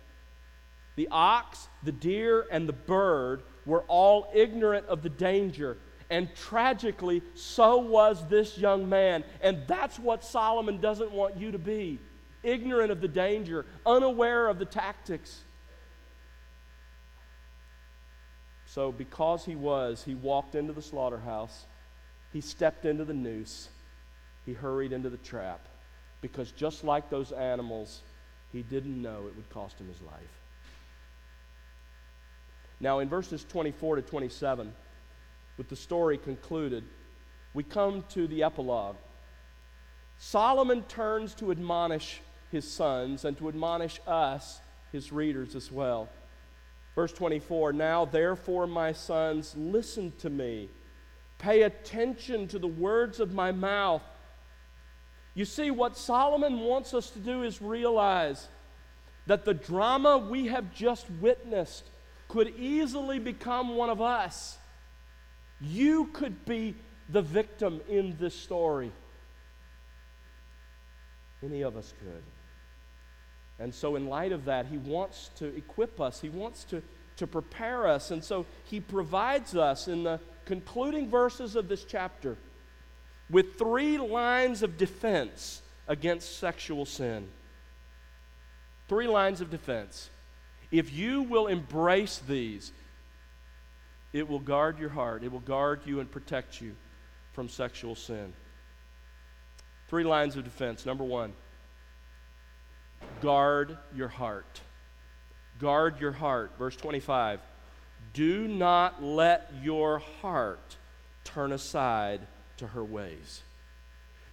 The ox, the deer, and the bird were all ignorant of the danger. And tragically, so was this young man. And that's what Solomon doesn't want you to be ignorant of the danger, unaware of the tactics. So, because he was, he walked into the slaughterhouse, he stepped into the noose, he hurried into the trap. Because just like those animals, he didn't know it would cost him his life. Now, in verses 24 to 27, with the story concluded, we come to the epilogue. Solomon turns to admonish his sons and to admonish us, his readers, as well. Verse 24 Now, therefore, my sons, listen to me. Pay attention to the words of my mouth. You see, what Solomon wants us to do is realize that the drama we have just witnessed could easily become one of us. You could be the victim in this story. Any of us could. And so, in light of that, he wants to equip us, he wants to, to prepare us. And so, he provides us in the concluding verses of this chapter with three lines of defense against sexual sin. Three lines of defense. If you will embrace these, it will guard your heart, it will guard you and protect you from sexual sin. Three lines of defense. Number one, guard your heart. Guard your heart. Verse 25. Do not let your heart turn aside to her ways.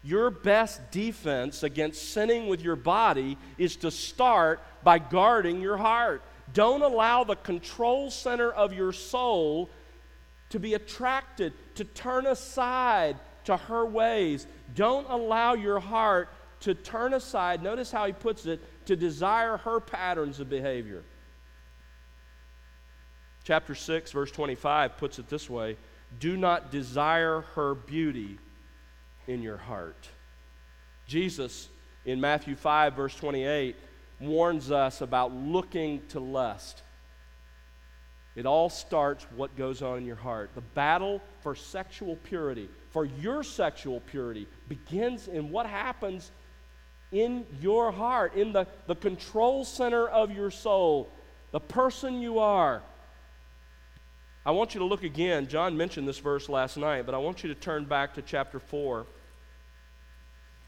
Your best defense against sinning with your body is to start by guarding your heart. Don't allow the control center of your soul to be attracted, to turn aside to her ways. Don't allow your heart to turn aside, notice how he puts it, to desire her patterns of behavior. Chapter 6, verse 25 puts it this way Do not desire her beauty in your heart. Jesus, in Matthew 5, verse 28, warns us about looking to lust. It all starts what goes on in your heart. The battle for sexual purity, for your sexual purity, begins in what happens in your heart, in the, the control center of your soul, the person you are. I want you to look again. John mentioned this verse last night, but I want you to turn back to chapter 4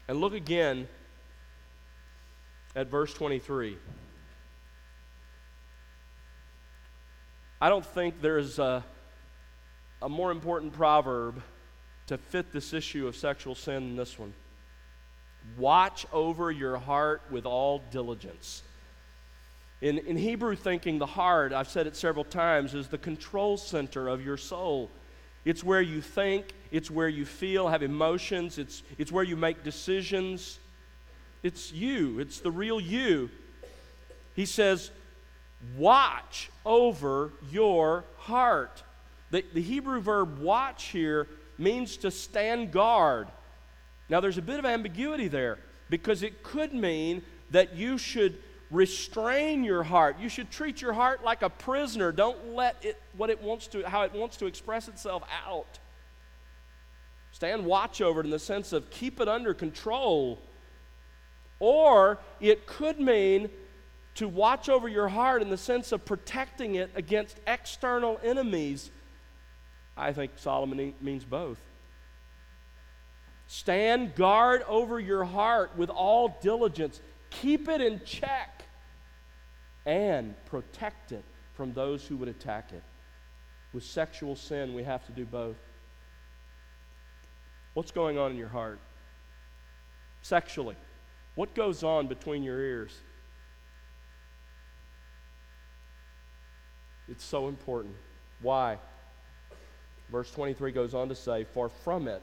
and look again at verse 23. I don't think there's a, a more important proverb to fit this issue of sexual sin than this one. Watch over your heart with all diligence. In, in Hebrew thinking, the heart, I've said it several times, is the control center of your soul. It's where you think, it's where you feel, have emotions, it's, it's where you make decisions. It's you, it's the real you. He says, Watch over your heart. The, the Hebrew verb watch here means to stand guard. Now, there's a bit of ambiguity there because it could mean that you should restrain your heart. You should treat your heart like a prisoner. Don't let it what it wants to how it wants to express itself out. Stand watch over it in the sense of keep it under control. Or it could mean to watch over your heart in the sense of protecting it against external enemies. I think Solomon means both. Stand guard over your heart with all diligence. Keep it in check and protect it from those who would attack it. With sexual sin, we have to do both. What's going on in your heart? Sexually, what goes on between your ears? It's so important. Why? Verse 23 goes on to say, For from it,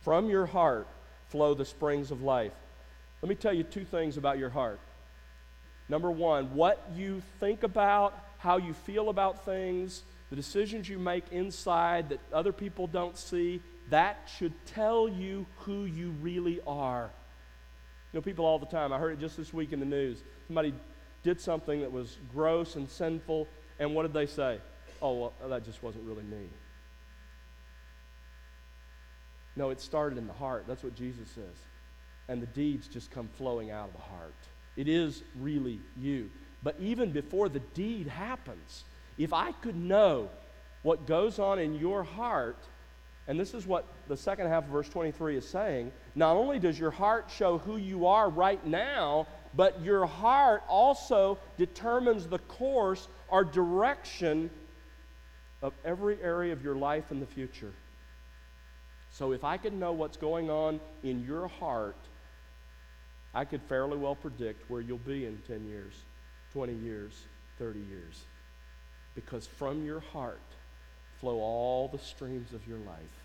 from your heart flow the springs of life. Let me tell you two things about your heart. Number one, what you think about, how you feel about things, the decisions you make inside that other people don't see, that should tell you who you really are. You know, people all the time, I heard it just this week in the news. Somebody did something that was gross and sinful, and what did they say? Oh, well, that just wasn't really me. No, it started in the heart. That's what Jesus says. And the deeds just come flowing out of the heart. It is really you. But even before the deed happens, if I could know what goes on in your heart, and this is what the second half of verse 23 is saying, not only does your heart show who you are right now, but your heart also determines the course or direction of every area of your life in the future. So if I could know what's going on in your heart, I could fairly well predict where you'll be in 10 years, 20 years, 30 years. because from your heart flow all the streams of your life.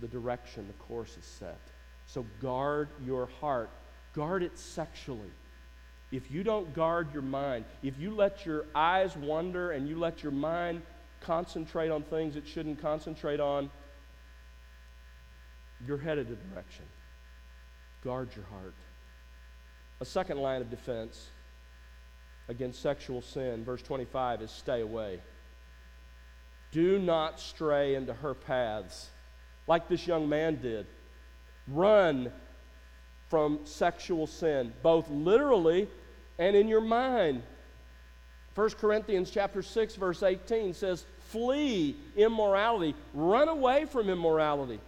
The direction, the course is set. So guard your heart, guard it sexually. If you don't guard your mind, if you let your eyes wander and you let your mind concentrate on things it shouldn't concentrate on, you're headed a direction. Guard your heart. A second line of defense against sexual sin, verse 25, is stay away. Do not stray into her paths like this young man did. Run from sexual sin, both literally and in your mind. 1 Corinthians chapter 6 verse 18 says, "Flee immorality, run away from immorality."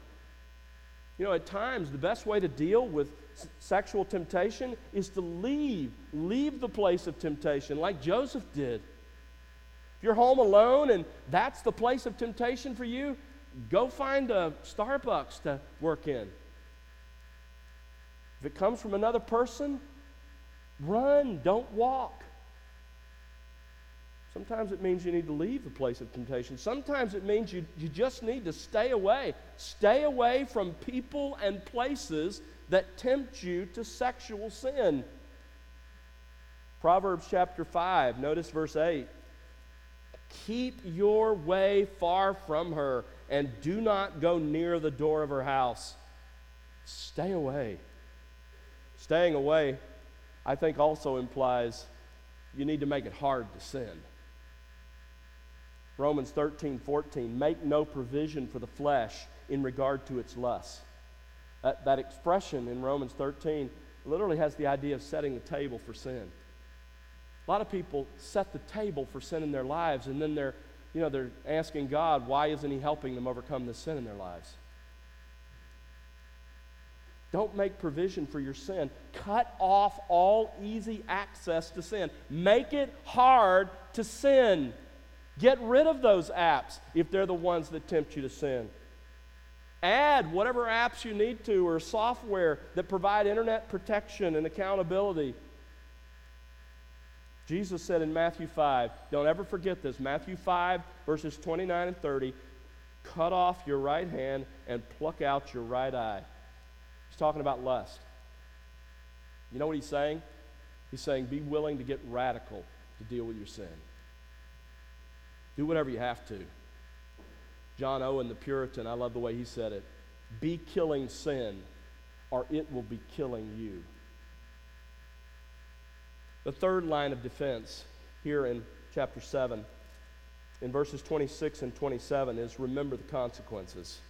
You know, at times the best way to deal with s- sexual temptation is to leave, leave the place of temptation like Joseph did. If you're home alone and that's the place of temptation for you, go find a Starbucks to work in. If it comes from another person, run, don't walk. Sometimes it means you need to leave the place of temptation. Sometimes it means you, you just need to stay away. Stay away from people and places that tempt you to sexual sin. Proverbs chapter 5, notice verse 8. Keep your way far from her and do not go near the door of her house. Stay away. Staying away, I think, also implies you need to make it hard to sin. Romans 13, 14, make no provision for the flesh in regard to its lusts. That, that expression in Romans 13 literally has the idea of setting the table for sin. A lot of people set the table for sin in their lives, and then they're, you know, they're asking God, why isn't He helping them overcome the sin in their lives? Don't make provision for your sin. Cut off all easy access to sin. Make it hard to sin. Get rid of those apps if they're the ones that tempt you to sin. Add whatever apps you need to or software that provide internet protection and accountability. Jesus said in Matthew 5, don't ever forget this Matthew 5, verses 29 and 30 cut off your right hand and pluck out your right eye. He's talking about lust. You know what he's saying? He's saying be willing to get radical to deal with your sin. Do whatever you have to. John Owen, the Puritan, I love the way he said it be killing sin, or it will be killing you. The third line of defense here in chapter 7, in verses 26 and 27, is remember the consequences.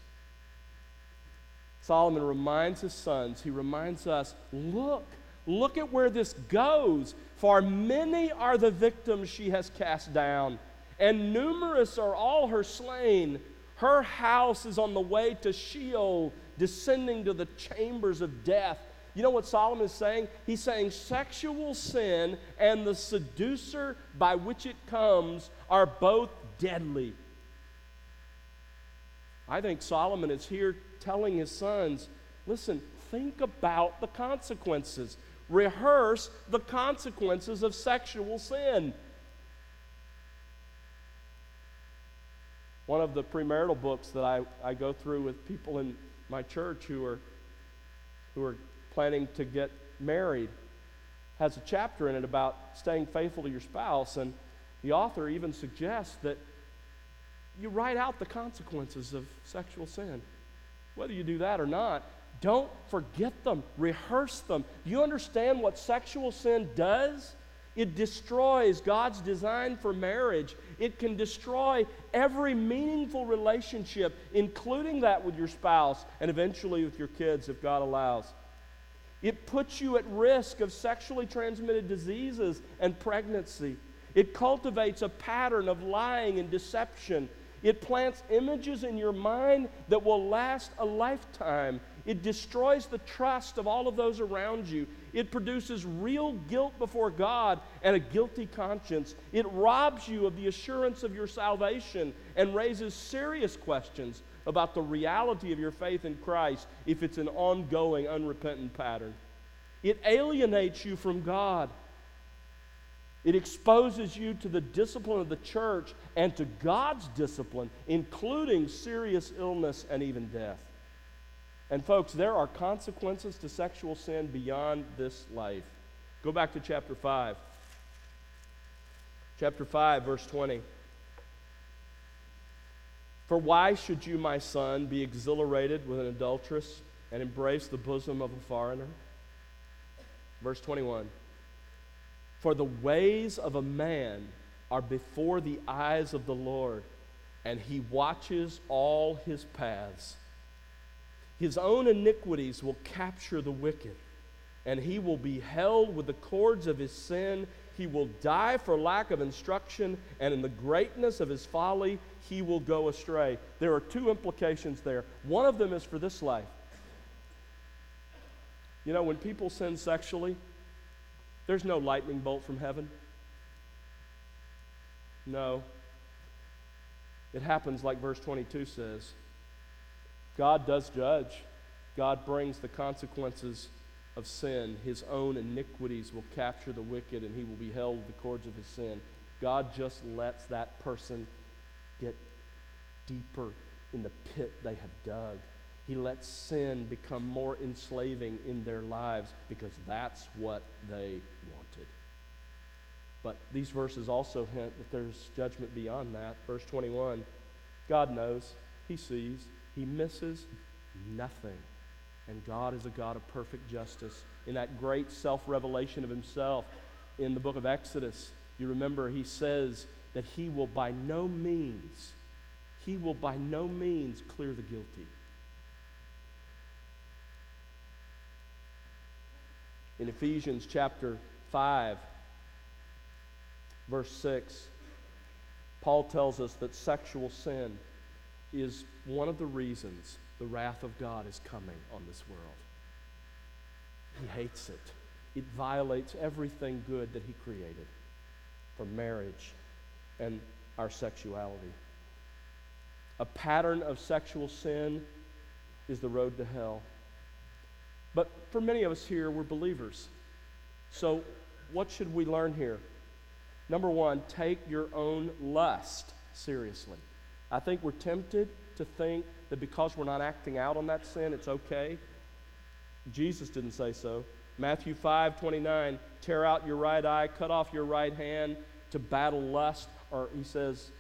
Solomon reminds his sons, he reminds us, look, look at where this goes. For many are the victims she has cast down, and numerous are all her slain. Her house is on the way to Sheol, descending to the chambers of death. You know what Solomon is saying? He's saying sexual sin and the seducer by which it comes are both deadly. I think Solomon is here telling his sons listen, think about the consequences, rehearse the consequences of sexual sin. One of the premarital books that I, I go through with people in my church who are, who are planning to get married has a chapter in it about staying faithful to your spouse. And the author even suggests that you write out the consequences of sexual sin. Whether you do that or not, don't forget them, rehearse them. You understand what sexual sin does? It destroys God's design for marriage. It can destroy every meaningful relationship, including that with your spouse and eventually with your kids if God allows. It puts you at risk of sexually transmitted diseases and pregnancy. It cultivates a pattern of lying and deception. It plants images in your mind that will last a lifetime. It destroys the trust of all of those around you. It produces real guilt before God and a guilty conscience. It robs you of the assurance of your salvation and raises serious questions about the reality of your faith in Christ if it's an ongoing, unrepentant pattern. It alienates you from God. It exposes you to the discipline of the church and to God's discipline, including serious illness and even death. And, folks, there are consequences to sexual sin beyond this life. Go back to chapter 5. Chapter 5, verse 20. For why should you, my son, be exhilarated with an adulteress and embrace the bosom of a foreigner? Verse 21 For the ways of a man are before the eyes of the Lord, and he watches all his paths. His own iniquities will capture the wicked, and he will be held with the cords of his sin. He will die for lack of instruction, and in the greatness of his folly, he will go astray. There are two implications there. One of them is for this life. You know, when people sin sexually, there's no lightning bolt from heaven. No. It happens like verse 22 says God does judge, God brings the consequences of sin. His own iniquities will capture the wicked, and he will be held with the cords of his sin. God just lets that person get deeper in the pit they have dug. He lets sin become more enslaving in their lives because that's what they wanted. But these verses also hint that there's judgment beyond that. Verse 21 God knows, He sees, He misses nothing. And God is a God of perfect justice. In that great self revelation of Himself in the book of Exodus, you remember He says that He will by no means, He will by no means clear the guilty. In Ephesians chapter 5, verse 6, Paul tells us that sexual sin is one of the reasons the wrath of God is coming on this world. He hates it. It violates everything good that He created for marriage and our sexuality. A pattern of sexual sin is the road to hell. But for many of us here, we're believers. So, what should we learn here? Number one, take your own lust seriously. I think we're tempted to think that because we're not acting out on that sin, it's okay. Jesus didn't say so. Matthew 5 29, tear out your right eye, cut off your right hand to battle lust. Or he says,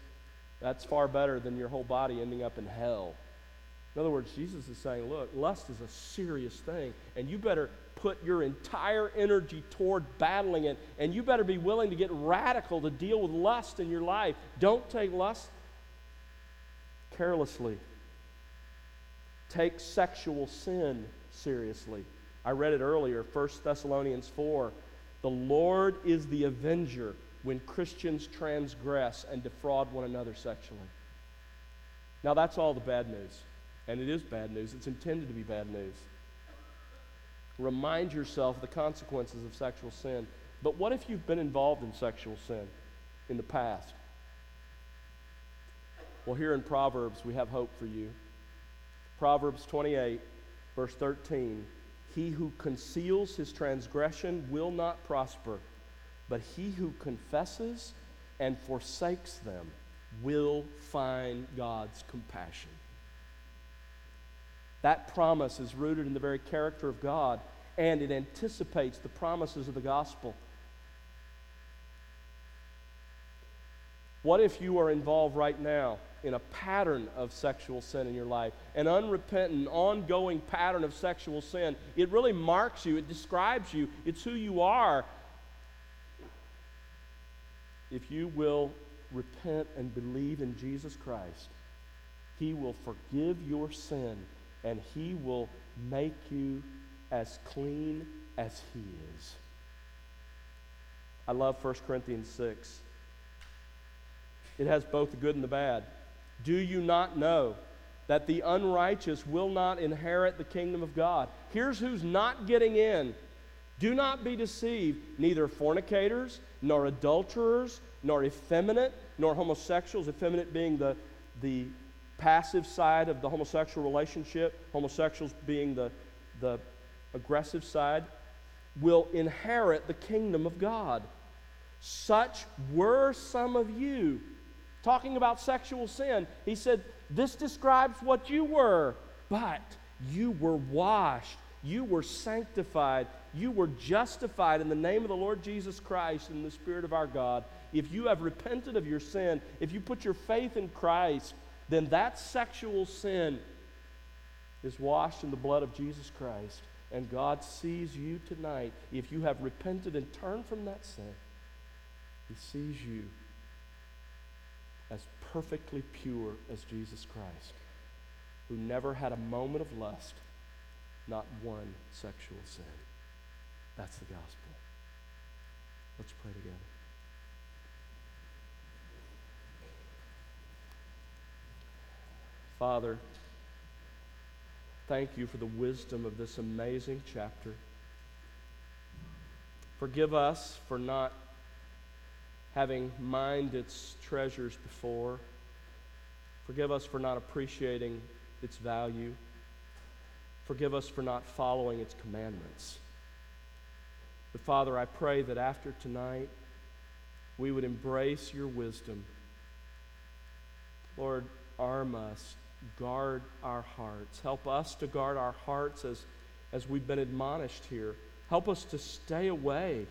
that's far better than your whole body ending up in hell. In other words, Jesus is saying, look, lust is a serious thing, and you better put your entire energy toward battling it, and you better be willing to get radical to deal with lust in your life. Don't take lust carelessly. Take sexual sin seriously. I read it earlier, 1 Thessalonians 4. The Lord is the avenger when Christians transgress and defraud one another sexually. Now, that's all the bad news. And it is bad news. It's intended to be bad news. Remind yourself the consequences of sexual sin. But what if you've been involved in sexual sin in the past? Well, here in Proverbs, we have hope for you. Proverbs 28, verse 13 He who conceals his transgression will not prosper, but he who confesses and forsakes them will find God's compassion. That promise is rooted in the very character of God, and it anticipates the promises of the gospel. What if you are involved right now in a pattern of sexual sin in your life, an unrepentant, ongoing pattern of sexual sin? It really marks you, it describes you, it's who you are. If you will repent and believe in Jesus Christ, He will forgive your sin and He will make you as clean as He is. I love 1 Corinthians 6. It has both the good and the bad. Do you not know that the unrighteous will not inherit the kingdom of God? Here's who's not getting in. Do not be deceived, neither fornicators, nor adulterers, nor effeminate, nor homosexuals, effeminate being the, the passive side of the homosexual relationship, homosexuals being the, the aggressive side, will inherit the kingdom of God. Such were some of you. Talking about sexual sin, he said, This describes what you were, but you were washed, you were sanctified, you were justified in the name of the Lord Jesus Christ and the Spirit of our God. If you have repented of your sin, if you put your faith in Christ, then that sexual sin is washed in the blood of Jesus Christ. And God sees you tonight. If you have repented and turned from that sin, He sees you as perfectly pure as Jesus Christ, who never had a moment of lust, not one sexual sin. That's the gospel. Let's pray together. Father, thank you for the wisdom of this amazing chapter. Forgive us for not having mined its treasures before. Forgive us for not appreciating its value. Forgive us for not following its commandments. But Father, I pray that after tonight, we would embrace your wisdom. Lord, arm us, guard our hearts. Help us to guard our hearts as, as we've been admonished here. Help us to stay away,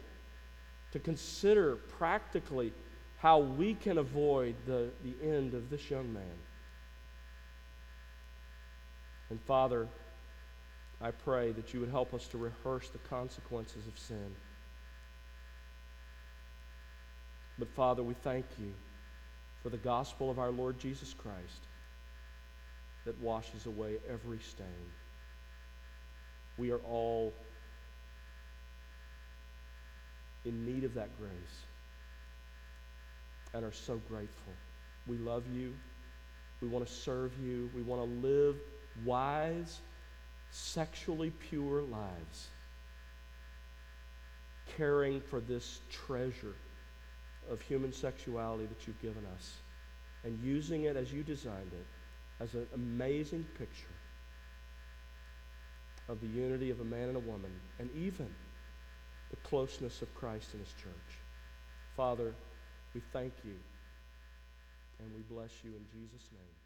to consider practically how we can avoid the, the end of this young man. And Father, I pray that you would help us to rehearse the consequences of sin. But Father, we thank you for the gospel of our Lord Jesus Christ that washes away every stain. We are all in need of that grace and are so grateful. We love you. We want to serve you. We want to live wise, sexually pure lives, caring for this treasure of human sexuality that you've given us and using it as you designed it as an amazing picture of the unity of a man and a woman, and even the closeness of Christ and his church. Father, we thank you and we bless you in Jesus' name.